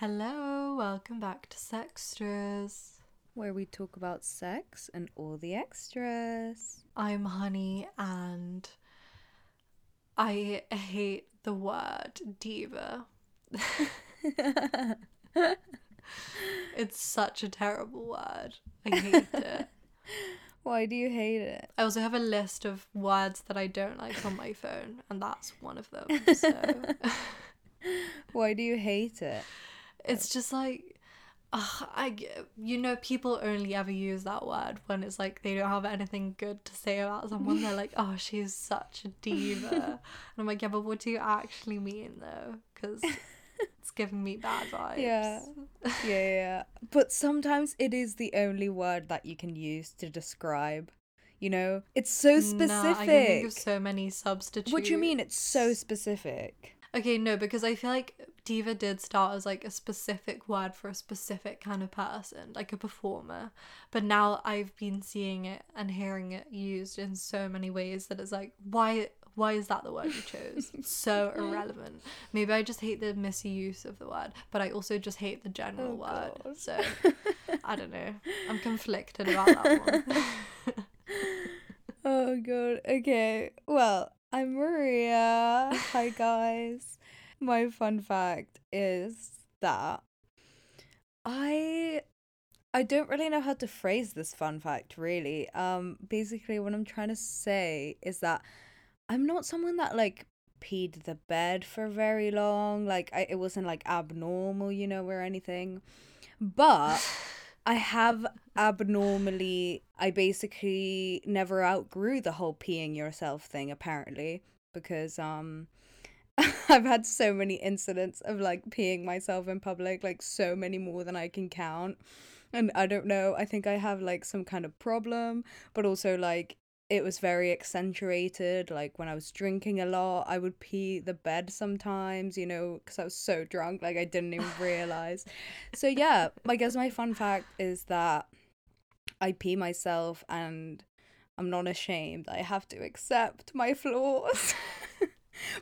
Hello, welcome back to Sextras. where we talk about sex and all the extras. I'm Honey and I hate the word diva. it's such a terrible word. I hate it. Why do you hate it? I also have a list of words that I don't like on my phone, and that's one of them. So Why do you hate it? It's just like, ugh, I, you know, people only ever use that word when it's like they don't have anything good to say about someone. They're like, oh, she's such a diva. And I'm like, yeah, but what do you actually mean though? Because it's giving me bad vibes. Yeah. Yeah, yeah, yeah. But sometimes it is the only word that you can use to describe. You know, it's so specific. Nah, I can think of so many substitutes. what do you mean? It's so specific. Okay, no, because I feel like diva did start as like a specific word for a specific kind of person, like a performer. But now I've been seeing it and hearing it used in so many ways that it's like, why why is that the word you chose? So irrelevant. Maybe I just hate the misuse of the word, but I also just hate the general Oh, word. God. So I don't know. I'm conflicted about that one. Oh god. Okay. Well, I'm Maria. Hi guys. My fun fact is that I I don't really know how to phrase this fun fact really. Um basically what I'm trying to say is that I'm not someone that like peed the bed for very long. Like I, it wasn't like abnormal, you know, or anything. But I have abnormally I basically never outgrew the whole peeing yourself thing apparently because um I've had so many incidents of like peeing myself in public like so many more than I can count. And I don't know I think I have like some kind of problem but also like it was very accentuated like when I was drinking a lot I would pee the bed sometimes you know because I was so drunk like I didn't even realize. So yeah I guess my fun fact is that I pee myself and I'm not ashamed I have to accept my flaws.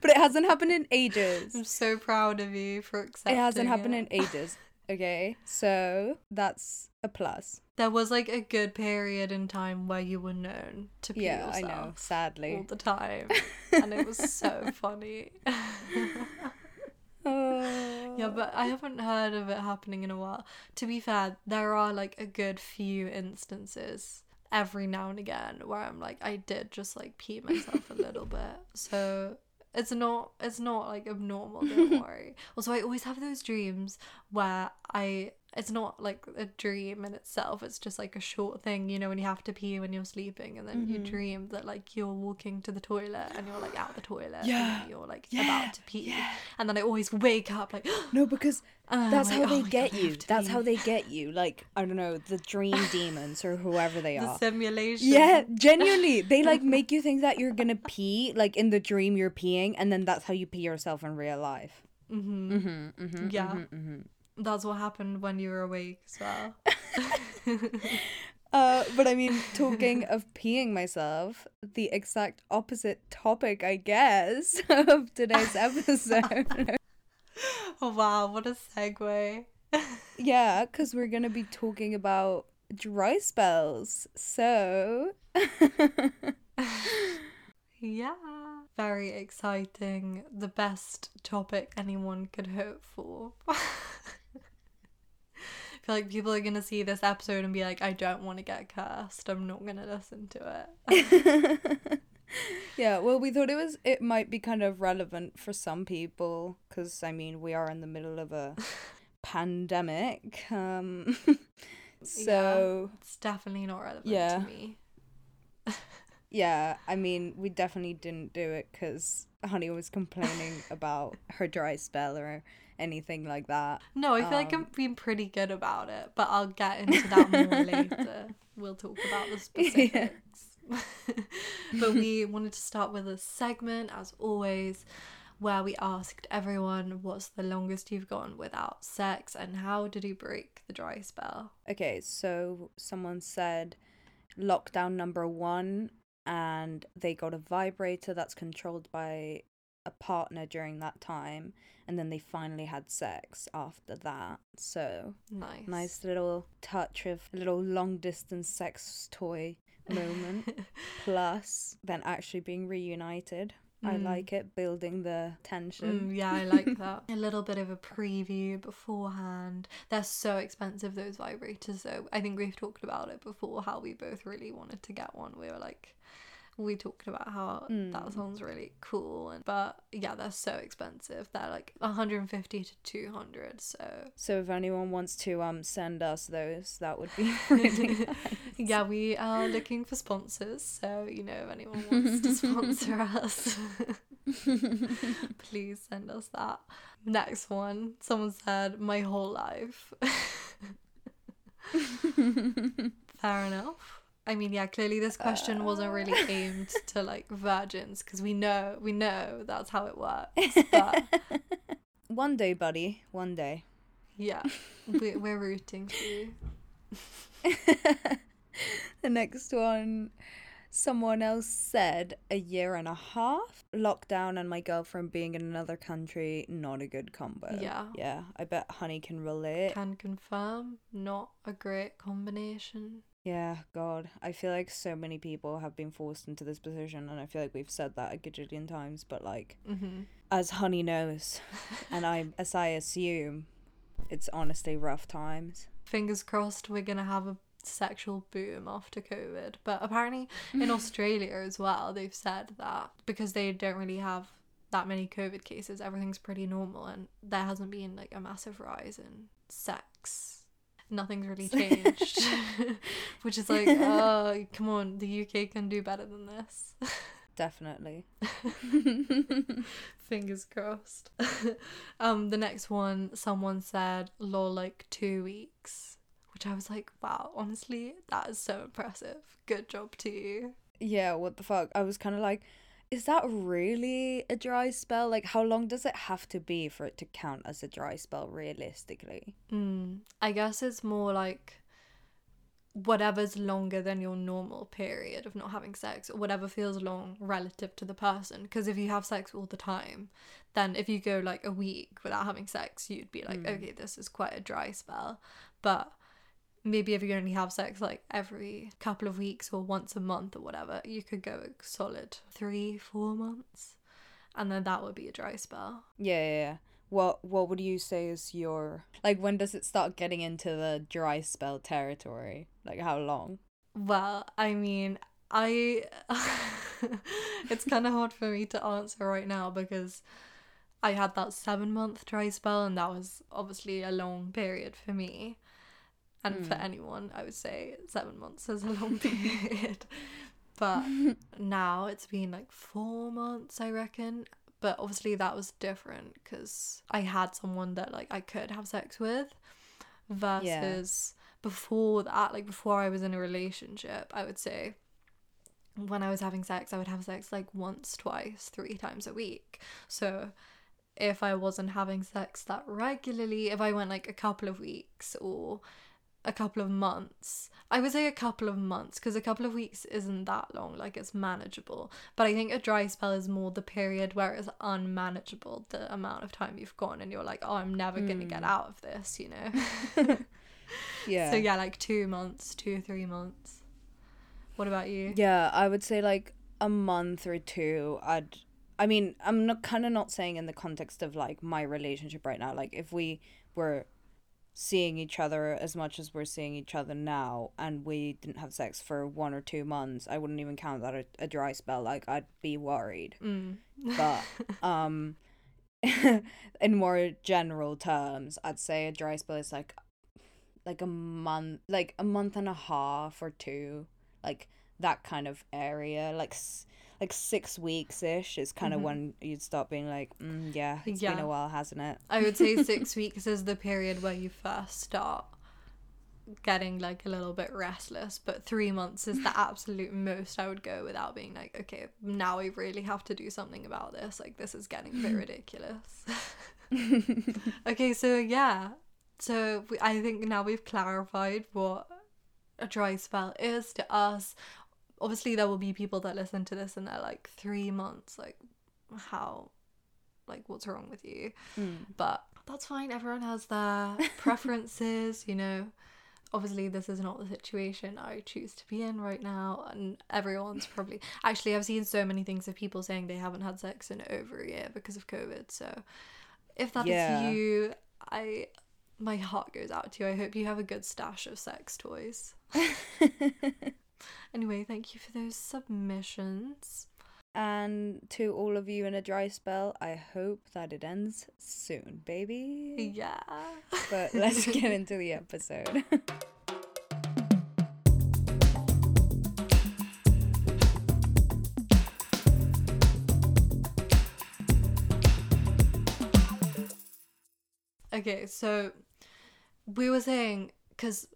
But it hasn't happened in ages. I'm so proud of you for accepting it hasn't happened it. in ages okay? So that's a plus There was like a good period in time where you were known to pee yeah I know. Sadly, all the time, and it was so funny. oh yeah, but I haven't heard of it happening in a while. To be fair, there are like a good few instances every now and again where I'm like, I did just like pee myself a little bit, so. It's not it's not like abnormal, don't worry. Also I always have those dreams where I it's not like a dream in itself, it's just like a short thing, you know, when you have to pee when you're sleeping and then you Mm-hmm. dream that like you're walking to the toilet and you're like out the toilet Yeah. and you're like Yeah. about to pee. And then I always wake up like No, because And that's how like, they "Oh get God, you. That's pee." how they get you. Like, I don't know, the dream demons or whoever they the are. simulation. Yeah, genuinely. They like make you think that you're gonna pee, like in the dream you're peeing, and then that's how you pee yourself in real life. Mm-hmm. yeah. That's what happened when you were awake as well. Uh, but I mean, talking of peeing myself, the exact opposite topic, I guess, of today's episode. oh wow, what a segue. yeah, because we're gonna be talking about dry spells. So, Yeah. Very exciting. The best topic anyone could hope for. Feel like people are gonna see this episode and be like, I don't want to get cursed. I'm not gonna listen to it. yeah, well, we thought it was it might be kind of relevant for some people because I mean we are in the middle of a pandemic. Um, so Yeah, it's definitely not relevant Yeah. to me. yeah, I mean we definitely didn't do it because Honey was complaining about her dry spell or anything like that. No, I feel like Um, I've been pretty good about it, but I'll get into that more later. We'll talk about the specifics. but we wanted to start with a segment, as always, where we asked everyone what's the longest you've gone without sex and how did you break the dry spell? Okay, so someone said lockdown number one, and they got a vibrator that's controlled by a partner during that time and then they finally had sex after that. So Nice. nice little touch of a little long distance sex toy moment. Plus, then actually being reunited. I Mm. like it, building the tension. Mm, yeah, I like that. a little bit of a preview beforehand. They're so expensive, those vibrators, though. I think we've talked about it before how we both really wanted to get one. We were like, we talked about how that Mm. sounds really cool. and But yeah, they're so expensive. They're like 150 to 200. So So if anyone wants to um send us those, that would be really nice. yeah, we are looking for sponsors. So, you know, if anyone wants to sponsor us, please send us that. Next one. Someone said, my whole life. Fair enough. I mean, yeah, clearly this question wasn't really uh. aimed to like virgins because we know, we know that's how it works. But one day, buddy. One day. yeah, we, we're rooting for you. the next one, someone else said a year and a half. Lockdown and my girlfriend being in another country, not a good combo. Yeah. Yeah, I bet Honey can relate. Can confirm, not a great combination. Yeah, God. I feel like so many people have been forced into this position, and I feel like we've said that a gajillion times, but like, hmm as Honey knows, and I, as I assume, it's honestly rough times. Fingers crossed we're gonna have a sexual boom after COVID. But apparently in Australia as well, they've said that because they don't really have that many COVID cases, everything's pretty normal and there hasn't been like a massive rise in sex. Nothing's really changed. Which is like, oh, come on, the UK can do better than this. Definitely. Fingers crossed. um, the next one, someone said, lol, like two weeks. Which I was like, wow, honestly, that is so impressive. Good job to you. Yeah, what the fuck? I was kind of like, is that really a dry spell? Like, how long does it have to be for it to count as a dry spell realistically? Mm, I guess it's more like whatever's longer than your normal period of not having sex, or whatever feels long relative to the person. Because if you have sex all the time, then if you go like a week without having sex, you'd be like, Mm. okay, this is quite a dry spell. But maybe if you only have sex like every couple of weeks or once a month or whatever, you could go a solid three, four months. And then that would be a dry spell. Yeah, yeah, yeah. What What would you say is your like? When does it start getting into the dry spell territory? Like, how long? Well, I mean, I it's kind of hard for me to answer right now because I had that 7 month dry spell and that was obviously a long period for me. And for Mm. anyone, I would say 7 months is a long period. But now it's been like 4 months, I reckon. But obviously that was different because I had someone that like I could have sex with versus before that, like before I was in a relationship, I would say when I was having sex, I would have sex like once, twice, three times a week. So if I wasn't having sex that regularly, if I went like a couple of weeks or a couple of months, I would say a couple of months because a couple of weeks isn't that long, like it's manageable. But I think a dry spell is more the period where it's unmanageable, the amount of time you've gone and you're like, oh, I'm never going to get Mm. out of this, you know? Yeah. So yeah, like two months, two or three months. What about you? Yeah, I would say like a month or two. I'd. I mean, I'm not kind of not saying in the context of like my relationship right now. Like if we were seeing each other as much as we're seeing each other now, and we didn't have sex for one or two months, I wouldn't even count that a, a dry spell. Like I'd be worried. Mm. But um, in more general terms, I'd say a dry spell is like like a month, like a month and a half or two, like that kind of area, like like six weeks ish is kind of Mhm. when you'd start being like, mm, yeah, it's been a while, hasn't it? I would say six weeks is the period where you first start getting like a little bit restless, but three months is the absolute most I would go without being like, okay, now we really have to do something about this. Like, this is getting a bit ridiculous. okay, so yeah. So we, I think now we've clarified what a dry spell is to us. Obviously, there will be people that listen to this and they're like, three months, like, how like what's wrong with you? Mm. but that's fine. Everyone has their preferences you know. Obviously this is not the situation i choose to be in right now and everyone's probably actually i've seen so many things of people saying they haven't had sex in over a year because of covid so if that is Yeah. you i my heart goes out to you. I hope you have a good stash of sex toys anyway thank you for those submissions and to all of you in a dry spell, I hope that it ends soon, baby. yeah But let's get into the episode. Okay, so we were saying because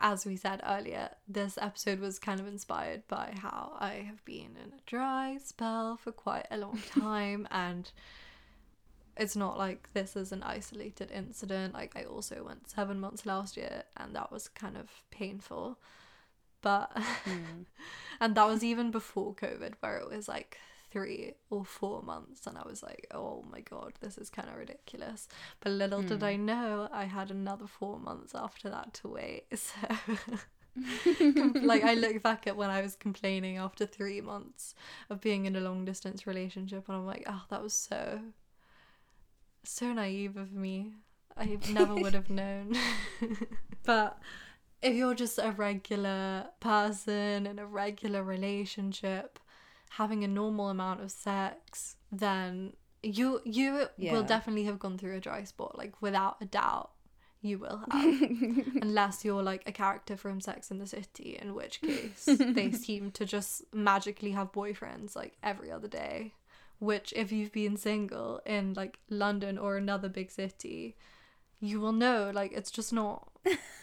as we said earlier, this episode was kind of inspired by how I have been in a dry spell for quite a long time and it's not like this is an isolated incident. Like I also went 7 months last year and that was kind of painful. But Hmm. and that was even before COVID where it was like 3 or 4 months and I was like, "Oh my god, this is kind of ridiculous." But little did Hmm. I know I had another 4 months after that to wait. So like I look back at when I was complaining after 3 months of being in a long distance relationship and I'm like, "Oh, that was so so naive of me. I never would have known." but if you're just a regular person in a regular relationship having a normal amount of sex then you you Yeah. will definitely have gone through a dry spot like without a doubt you will have unless you're like a character from Sex in the City in which case they seem to just magically have boyfriends like every other day which if you've been single in like London or another big city you will know like it's just not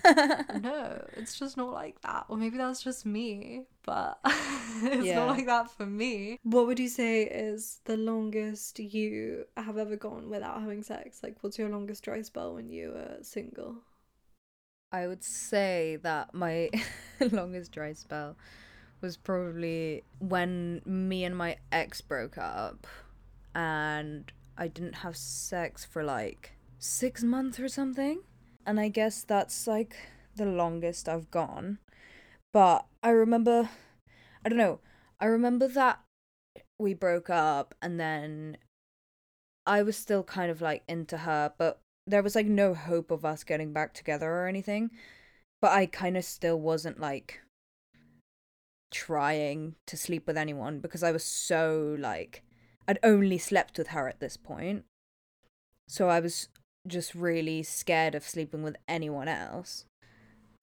no, it's just not like that. Or maybe that's just me, but it's Yeah. not like that for me. What would you say is the longest you have ever gone without having sex? Like, what's your longest dry spell when you were single? I would say that my longest dry spell was probably when me and my ex broke up and I didn't have sex for like six months or something. And I guess that's like the longest I've gone. But I remember, I don't know, I remember that we broke up and then I was still kind of like into her, but there was like no hope of us getting back together or anything. But I kind of still wasn't like trying to sleep with anyone because I was so like I'd only slept with her at this point. So I was just really scared of sleeping with anyone else.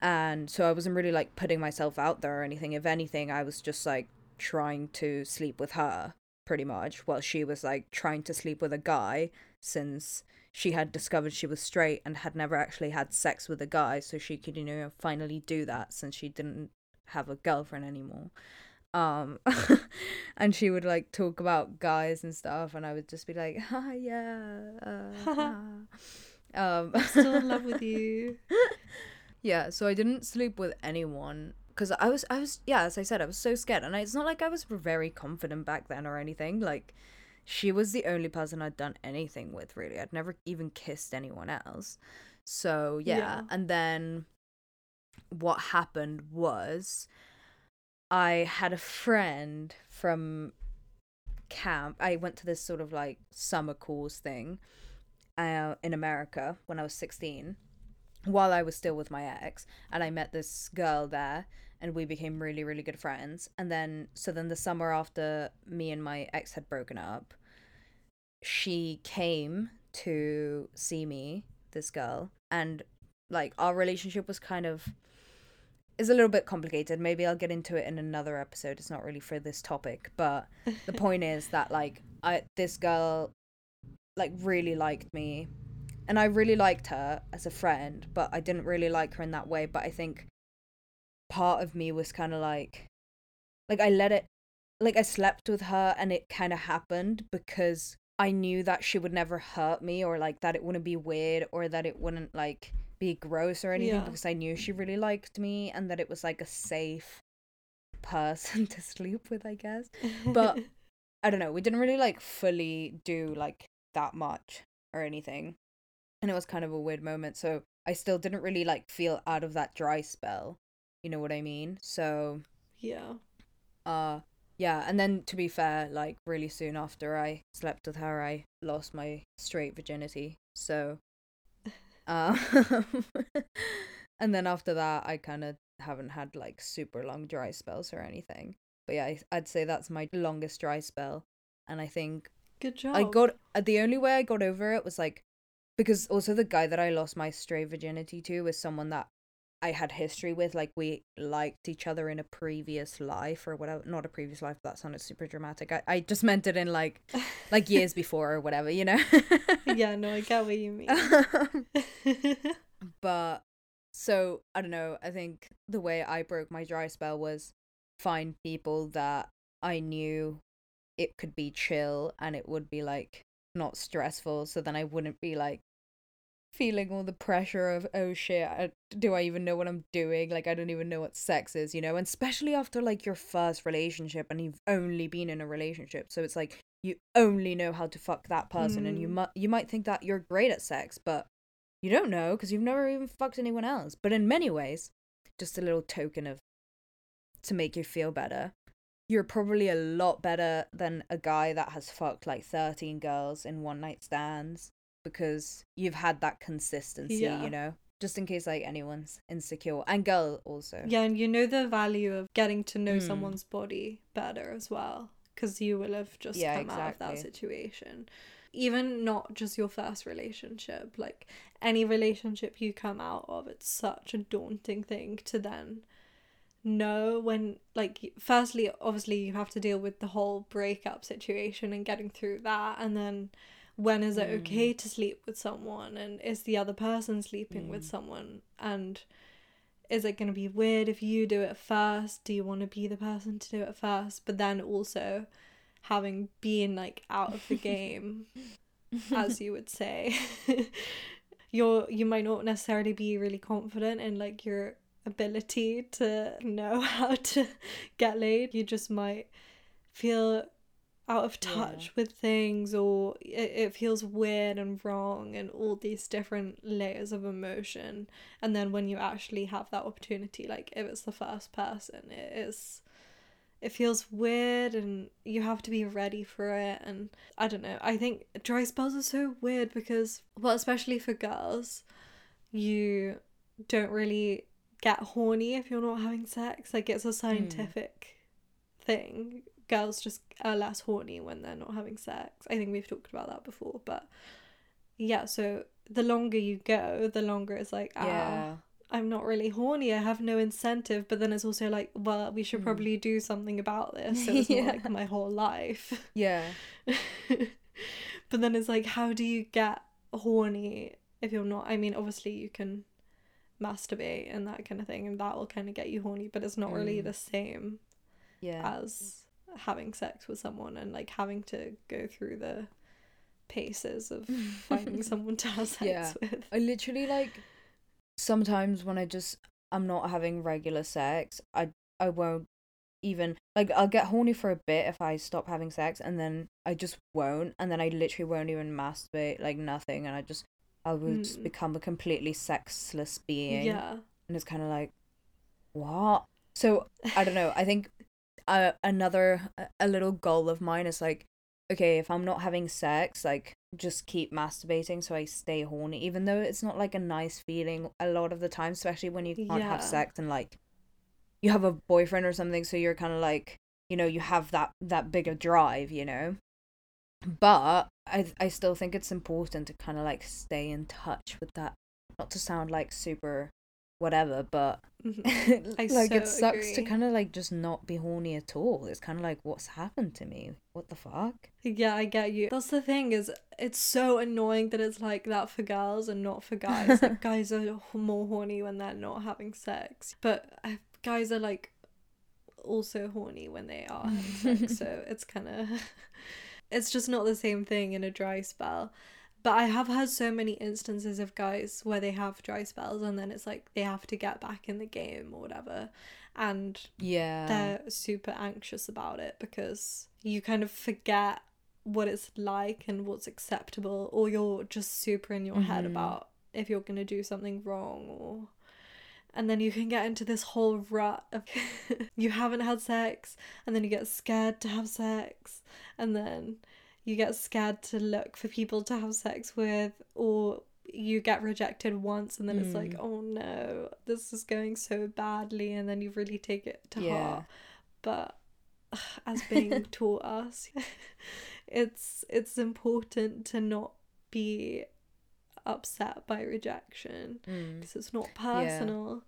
And so I wasn't really like putting myself out there or anything. If anything, I was just like trying to sleep with her pretty much while she was like trying to sleep with a guy since she had discovered she was straight and had never actually had sex with a guy so she could you know finally do that since she didn't have a girlfriend anymore um and she would like talk about guys and stuff and i would just be like ah yeah uh, ah." um Still in love with you. yeah so i didn't sleep with anyone because i was i was yeah as i said i was so scared and I, it's not like i was very confident back then or anything like she was the only person i'd done anything with really i'd never even kissed anyone else so yeah, Yeah. and then what happened was i had a friend from camp i went to this sort of like summer course thing uh, in america when i was 16 while I was still with my ex, and I met this girl there, and we became really, really good friends. And then, so then the summer after me and my ex had broken up, she came to see me, this girl, and like our relationship was kind of is a little bit complicated. Maybe I'll get into it in another episode. It's not really for this topic, but the point is that like I this girl like really liked me and I really liked her as a friend, but I didn't really like her in that way. But I think part of me was kind of like, like I let it, like I slept with her, and it kind of happened because I knew that she would never hurt me, or like that it wouldn't be weird, or that it wouldn't like be gross or anything, Yeah. because I knew she really liked me, and that it was like a safe person to sleep with, I guess. But I don't know. We didn't really like fully do like that much or anything. And it was kind of a weird moment. So I still didn't really like feel out of that dry spell. You know what I mean? So Yeah. uh yeah, and then to be fair, like really soon after I slept with her, I lost my straight virginity. So uh and then after that I kind of haven't had like super long dry spells or anything. But yeah, I- I'd say that's my longest dry spell. And I think Good job. I got uh, the only way I got over it was like because also the guy that I lost my stray virginity to was someone that I had history with. Like we liked each other in a previous life or whatever. Not a previous life. That sounded super dramatic. I, I just meant it in like like years before or whatever. You know. yeah, no, I get what you mean. Um, but so I don't know. I think the way I broke my dry spell was find people that I knew it could be chill and it would be like not stressful. So then I wouldn't be like feeling all the pressure of oh shit I, do i even know what i'm doing? Like i don't even know what sex is you know? And especially after like your first relationship and you've only been in a relationship. So it's like you only know how to fuck that person and you Mm. might you might think that you're great at sex but you don't know because you've never even fucked anyone else. But in many ways just a little token of to make you feel better you're probably a lot better than a guy that has fucked like 13 girls in one night stands because you've had that consistency Yeah. you know just in case like anyone's insecure and girl also yeah, and you know the value of getting to know Mm. someone's body better as well because you will have just Yeah, come out of that situation. Even not just your first relationship, like any relationship you come out of, it's such a daunting thing to then know when like firstly obviously you have to deal with the whole breakup situation and getting through that and then when is it Mm. okay to sleep with someone and is the other person sleeping with Mm. someone and is it going to be weird if you do it first do you want to be the person to do it first but then also having been like out of the game as you would say you're you might not necessarily be really confident in like your ability to know how to get laid you just might feel out of Yeah. touch with things or it, it feels weird and wrong and all these different layers of emotion. And then when you actually have that opportunity like if it's the first person it is it feels weird and you have to be ready for it. And i don't know i think dry spells are so weird because well especially for girls you don't really get horny if you're not having sex. Like it's a hmm. scientific thing girls just are less horny when they're not having sex i think we've talked about that before but yeah so the longer you go the longer it's like ah yeah I'm not really horny. I have no incentive. But then it's also like, well, we should Mm. probably do something about this. So it's Yeah. not like my whole life. yeah but then it's like, how do you get horny if you're not? I mean, obviously you can masturbate and that kind of thing, and that will kind of get you horny. But it's not really Mm. the same yeah as having sex with someone and like having to go through the paces of finding someone to have sex Yeah. with. I literally like sometimes when I just I'm not having regular sex, I I won't even like I'll get horny for a bit if I stop having sex and then I just won't and then I literally won't even masturbate like nothing and I just I will just Mm. become a completely sexless being Yeah. and it's kind of like what so i don't know i think uh, another a- little goal of mine is like okay if i'm not having sex like just keep masturbating so i stay horny even though it's not like a nice feeling a lot of the time especially when you can't have sex and like you have a boyfriend or something so you're kind of like you know you have that that bigger drive you know? But i i still think it's important to kind of like stay in touch with that not to sound like super whatever but Mhm. I like it so sucks to kind of like just not be horny at all it's kind of like what's happened to me what the fuck Yeah, I get you. That's the thing is, it's so annoying that it's like that for girls and not for guys. like guys are more horny when they're not having sex, but uh, guys are like also horny when they are having sex. So it's kind of, it's just not the same thing in a dry spell. But I have had so many instances of guys where they have dry spells and then it's like they have to get back in the game or whatever, and yeah they're super anxious about it because you kind of forget what it's like and what's acceptable or you're just super in your head Mhm. about if you're going to do something wrong or and then you can get into this whole rut of you haven't had sex and then you get scared to have sex and then you get scared to look for people to have sex with or you get rejected once and then it's like Mm. oh no this is going so badly and then you really take it to Yeah. heart but as being taught us it's it's important to not be upset by rejection Mm. because it's not personal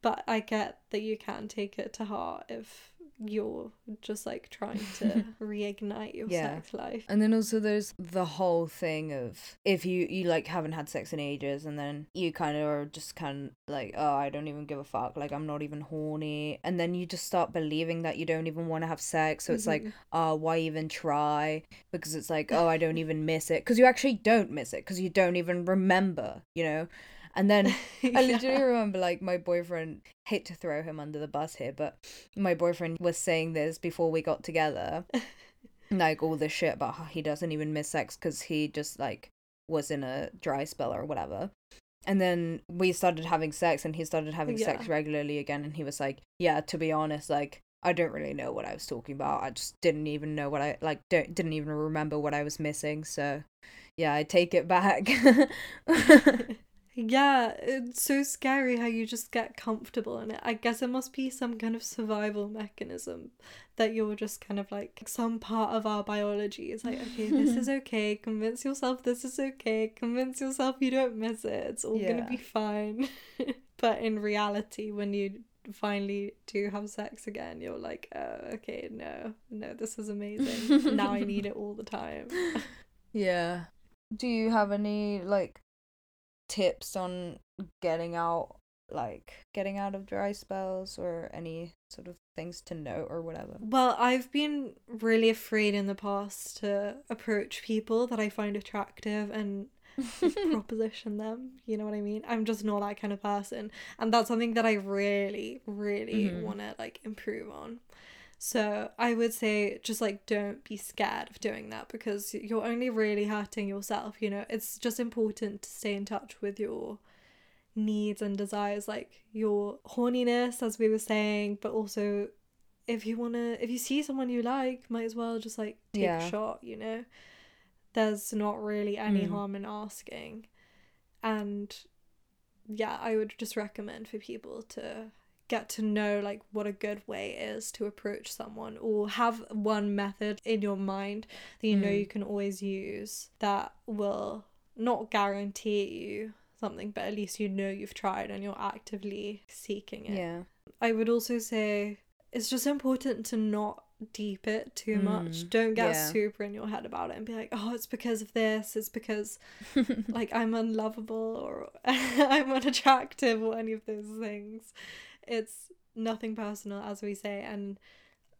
but i get that you can take it to heart if you're just like trying to reignite your Yeah. sex life. And then also there's the whole thing of if you you like haven't had sex in ages and then you kind of are just kind of like oh I don't even give a fuck. Like I'm not even horny. And then you just start believing that you don't even want to have sex. So it's like Mhm. oh why even try? Because it's like oh I don't even miss it. Because you actually don't miss it. Because you don't even remember you know and then I literally Yeah. remember like my boyfriend hate to throw him under the bus here, but my boyfriend was saying this before we got together. like all this shit about how he doesn't even miss sex because he just like was in a dry spell or whatever. And then we started having sex and he started having sex regularly again and he was like, Yeah, to be honest, like I don't really know what I was talking about. I just didn't even know what I like don't didn't even remember what I was missing, so yeah, I take it back. yeah, it's so scary how you just get comfortable in it. I guess it must be some kind of survival mechanism that you're just kind of like some part of our biology is like, okay, this is okay. Convince yourself this is okay. Convince yourself you don't miss it. It's all Yeah. gonna be fine. but in reality, when you finally do have sex again, you're like, oh, okay, no, no, this is amazing. now I need it all the time. Yeah. Do you have any like tips on getting out like getting out of dry spells or any sort of things to note or whatever? Well, I've been really afraid in the past to approach people that I find attractive and proposition them. You know what I mean? I'm just not that kind of person. And that's something that I really, really Mhm. want to like improve on. So I would say just like don't be scared of doing that because you're only really hurting yourself, you know. It's just important to stay in touch with your needs and desires like your horniness as we were saying, but also if you want to if you see someone you like, might as well just like take Yeah. a shot, you know. There's not really any Mm. harm in asking. And yeah, I would just recommend for people to get to know like what a good way is to approach someone or have one method in your mind that you know Mm. you can always use that will not guarantee you something but at least you know you've tried and you're actively seeking it Yeah. I would also say it's just important to not deep it too much. Mm, Don't get yeah. super in your head about it and be like, oh, it's because of this, it's because like I'm unlovable or I'm unattractive or any of those things. It's nothing personal, as we say, and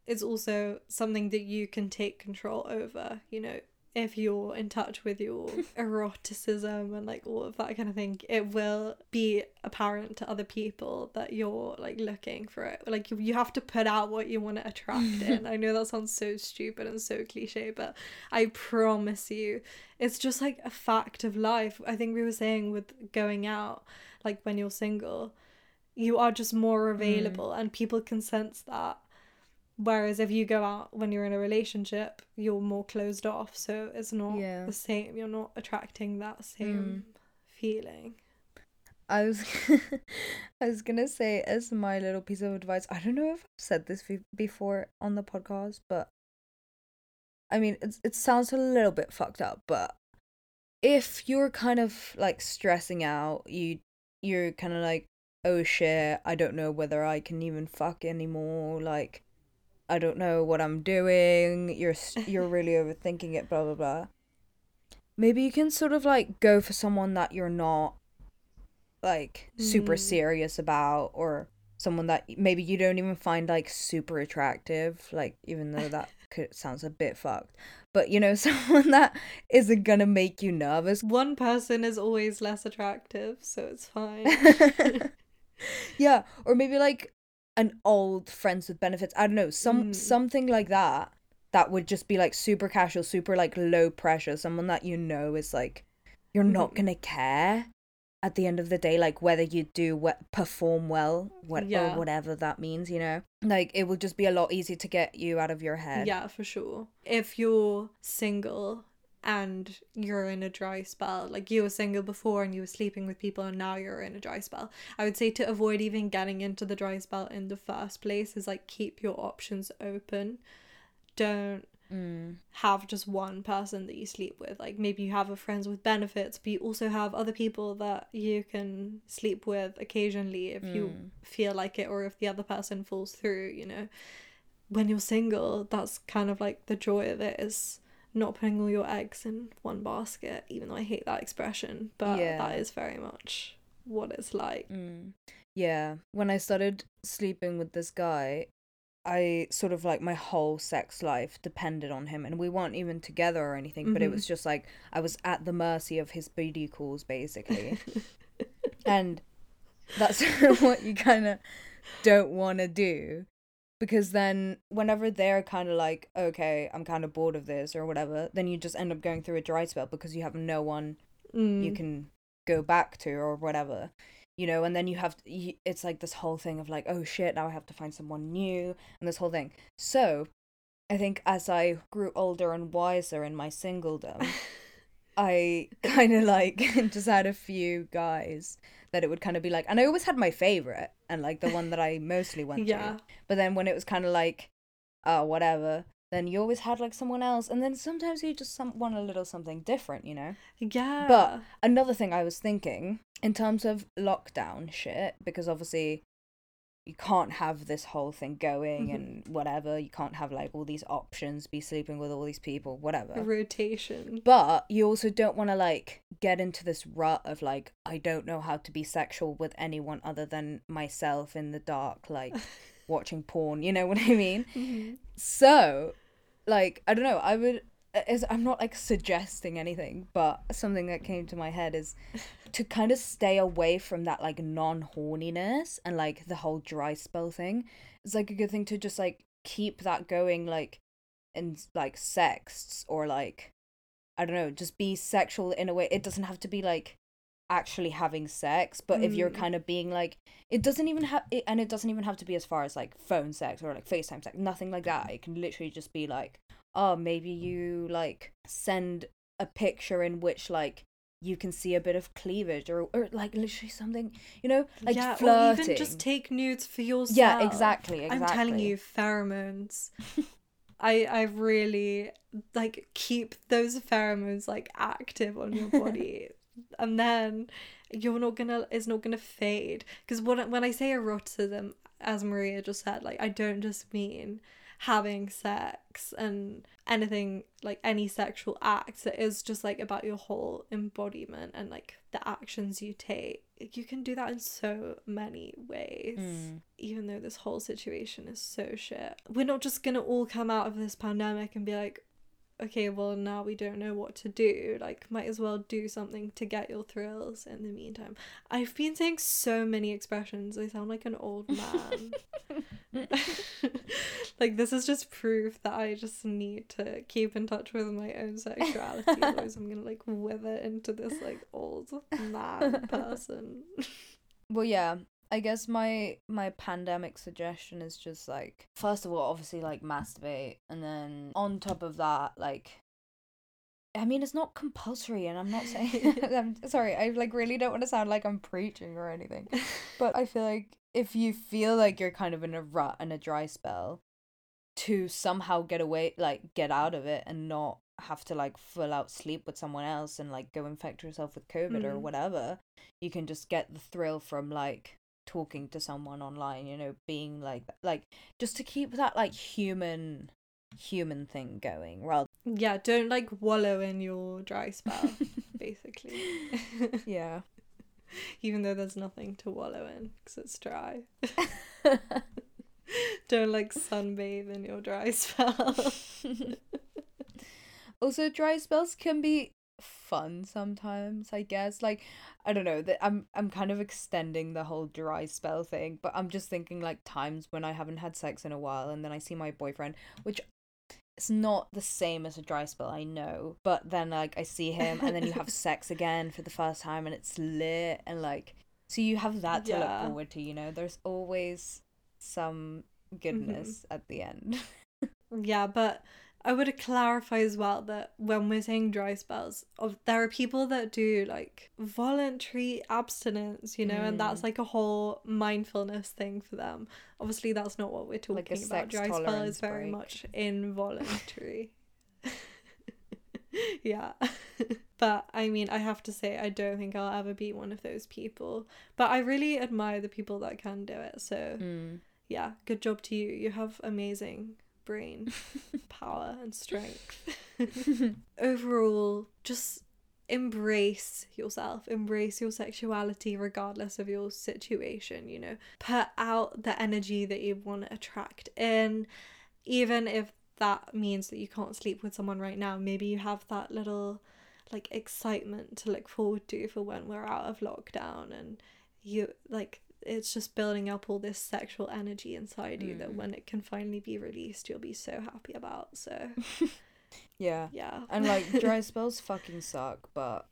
it's also something that you can take control over, you know. If you're in touch with your eroticism and like all of that kind of thing, it will be apparent to other people that you're like looking for it. Like you, you have to put out what you want to attract in. I know that sounds so stupid and so cliche, but I promise you, it's just like a fact of life. I think we were saying with going out, like when you're single, you are just more mm. available and people can sense that. Whereas if you go out when you're in a relationship, you're more closed off. So it's not Yeah. the same. You're not attracting that same mm. feeling. I was I was gonna say as my little piece of advice. I don't know if I've said this before on the podcast, but I mean it's, it sounds a little bit fucked up. But if you're kind of like stressing out, you you're kind of like, oh shit, I don't know whether I can even fuck anymore. Like, I don't know what I'm doing. You're you're really overthinking it. Blah blah blah. Maybe you can sort of like go for someone that you're not like super Mm. serious about or someone that maybe you don't even find like super attractive like even though that could sounds a bit fucked but you know someone that isn't gonna make you nervous One person is always less attractive, so it's fine. Yeah or maybe like an old friends with benefits i don't know some Mm. something like that that would just be like super casual, super like low pressure, someone that you know is like you're not Mhm. gonna care at the end of the day, like whether you do what perform well, what Yeah. or whatever that means, you know. Like it will just be a lot easier to get you out of your head. Yeah, for sure. If you're single and you're in a dry spell, like you were single before and you were sleeping with people and now you're in a dry spell, I would say to avoid even getting into the dry spell in the first place is like keep your options open. Don't Mm. have just one person that you sleep with. Like maybe you have a friends with benefits, but you also have other people that you can sleep with occasionally if you Mm. feel like it or if the other person falls through, you know. When you're single, that's kind of like the joy of it is not putting all your eggs in one basket, even though I hate that expression, but Yeah. that is very much what it's like. Mm. Yeah. When I started sleeping with this guy, I sort of like my whole sex life depended on him, and we weren't even together or anything, but it was just like I was at the mercy of his booty calls, basically. and that's what you kind of don't want to do because then whenever they're kind of like okay i'm kind of bored of this or whatever then you just end up going through a dry spell because you have no one Mm. you can go back to or whatever you know and then you have you, it's like this whole thing of like oh shit now i have to find someone new and this whole thing so i think as i grew older and wiser in my singledom i kind of like just had a few guys that it would kind of be like and i always had my favorite and like the one that i mostly went yeah. to but then when it was kind of like oh whatever then you always had like someone else and then sometimes you just some- want a little something different you know Yeah. But another thing I was thinking in terms of lockdown shit, because obviously you can't have this whole thing going Mhm. and whatever. You can't have like all these options, be sleeping with all these people, whatever. rotation. But you also don't want to like get into this rut of like, I don't know how to be sexual with anyone other than myself in the dark, like watching porn. You know what I mean? Mhm. So, like, I don't know. I would. Is I'm not like suggesting anything, but something that came to my head is to kind of stay away from that like non horniness and like the whole dry spell thing. It's like a good thing to just like keep that going, like in like sex or like I don't know, just be sexual in a way. It doesn't have to be like actually having sex, but if you're Mm. kind of being like, it doesn't even have, it, and it doesn't even have to be as far as like phone sex or like FaceTime sex, nothing like that. It can literally just be like, oh, maybe you like send a picture in which like you can see a bit of cleavage or, or like literally something, you know, like yeah, flirting. or even just take nudes for yourself. yeah, exactly, exactly. I'm telling you, pheromones. I I really like keep those pheromones like active on your body, and then you're not gonna it's not gonna fade. Because when when I say eroticism, as Maria just said, like I don't just mean having sex and anything like any sexual acts it is just like about your whole embodiment and like the actions you take you can do that in so many ways Mm. even though this whole situation is so shit we're not just gonna all come out of this pandemic and be like okay well now we don't know what to do like might as well do something to get your thrills in the meantime i've been saying so many expressions i sound like an old man like this is just proof that I just need to keep in touch with my own sexuality, otherwise I'm gonna like wither into this like old man person. Well, yeah. I guess my my pandemic suggestion is just like first of all, obviously like masturbate, and then on top of that, like. I mean, it's not compulsory, and I'm not saying. I'm sorry. I like really don't want to sound like I'm preaching or anything, but I feel like if you feel like you're kind of in a rut and a dry spell, to somehow get away, like get out of it, and not have to like full out sleep with someone else and like go infect yourself with COVID or Mm. whatever, you can just get the thrill from like talking to someone online, you know, being like like just to keep that like human human thing going rather yeah, don't like wallow in your dry spell, basically. yeah Even though there's nothing to wallow in because it's dry. don't like sunbathe in your dry spell. also dry spells can be fun sometimes i guess like i don't know that i'm i'm kind of extending the whole dry spell thing but i'm just thinking like times when i haven't had sex in a while and then i see my boyfriend which it's not the same as a dry spell, I know. But then like I see him and then you have sex again for the first time and it's lit and like so you have that to look forward to, you know. There's always some goodness mm-hmm. at the end. Yeah, but I would clarify as well that when we're saying dry spells, of there are people that do like voluntary abstinence, you know, and that's Mm. like a whole mindfulness thing for them. Obviously, that's not what we're talking Like about. sex Dry spell is very break. much involuntary. yeah. but I mean, I have to say, I don't think I'll ever be one of those people. But I really admire the people that can do it. So, Mm. yeah, good job to you. You have amazing brain power and strength. Overall, just embrace yourself, embrace your sexuality regardless of your situation, you know. Put out the energy that you want to attract in, even if that means that you can't sleep with someone right now. Maybe you have that little like excitement to look forward to for when we're out of lockdown and you like it's just building up all this sexual energy inside you that Mm. when it can finally be released you'll be so happy about so Yeah. yeah And like dry spells fucking suck, but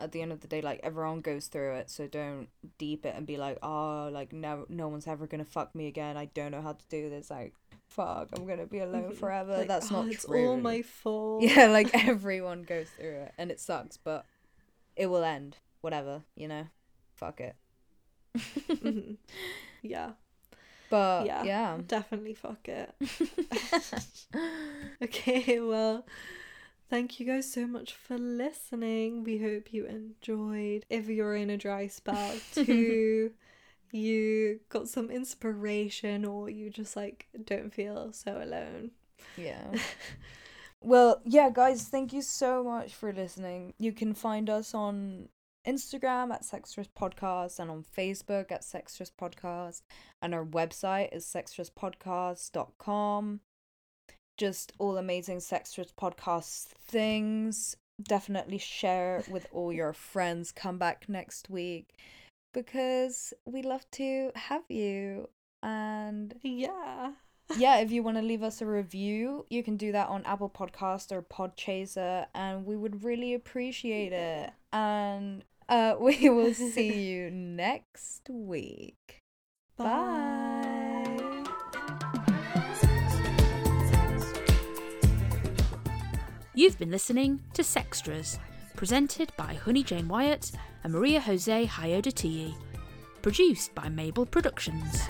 at the end of the day, like everyone goes through it, so don't deep it and be like, oh, like no, no one's ever gonna fuck me again. I don't know how to do this. Like, fuck, I'm gonna be alone Mhm. forever. Like, That's "Oh, not it's true. all my fault Yeah, like everyone goes through it, and it sucks, but it will end. Whatever, you know. Fuck it. Mhm. yeah But Yeah. yeah. definitely fuck it okay well thank you guys so much for listening we hope you enjoyed if you're in a dry spell too you got some inspiration or you just like don't feel so alone Yeah. Well, yeah, guys, thank you so much for listening. You can find us on Instagram at Sextress Podcast and on Facebook at Sextress Podcast. And our website is sextresspodcast.com. Just all amazing Sextress Podcast things. Definitely share with all your friends. Come back next week because we love to have you. And yeah yeah, if you want to leave us a review, you can do that on Apple Podcast or Podchaser, and we would really appreciate it. And uh, we will see you next week. Bye. You've been listening to Sextress, presented by Honey Jane Wyatt and Maria Jose Hayodatiyi. Produced by Mabel Productions.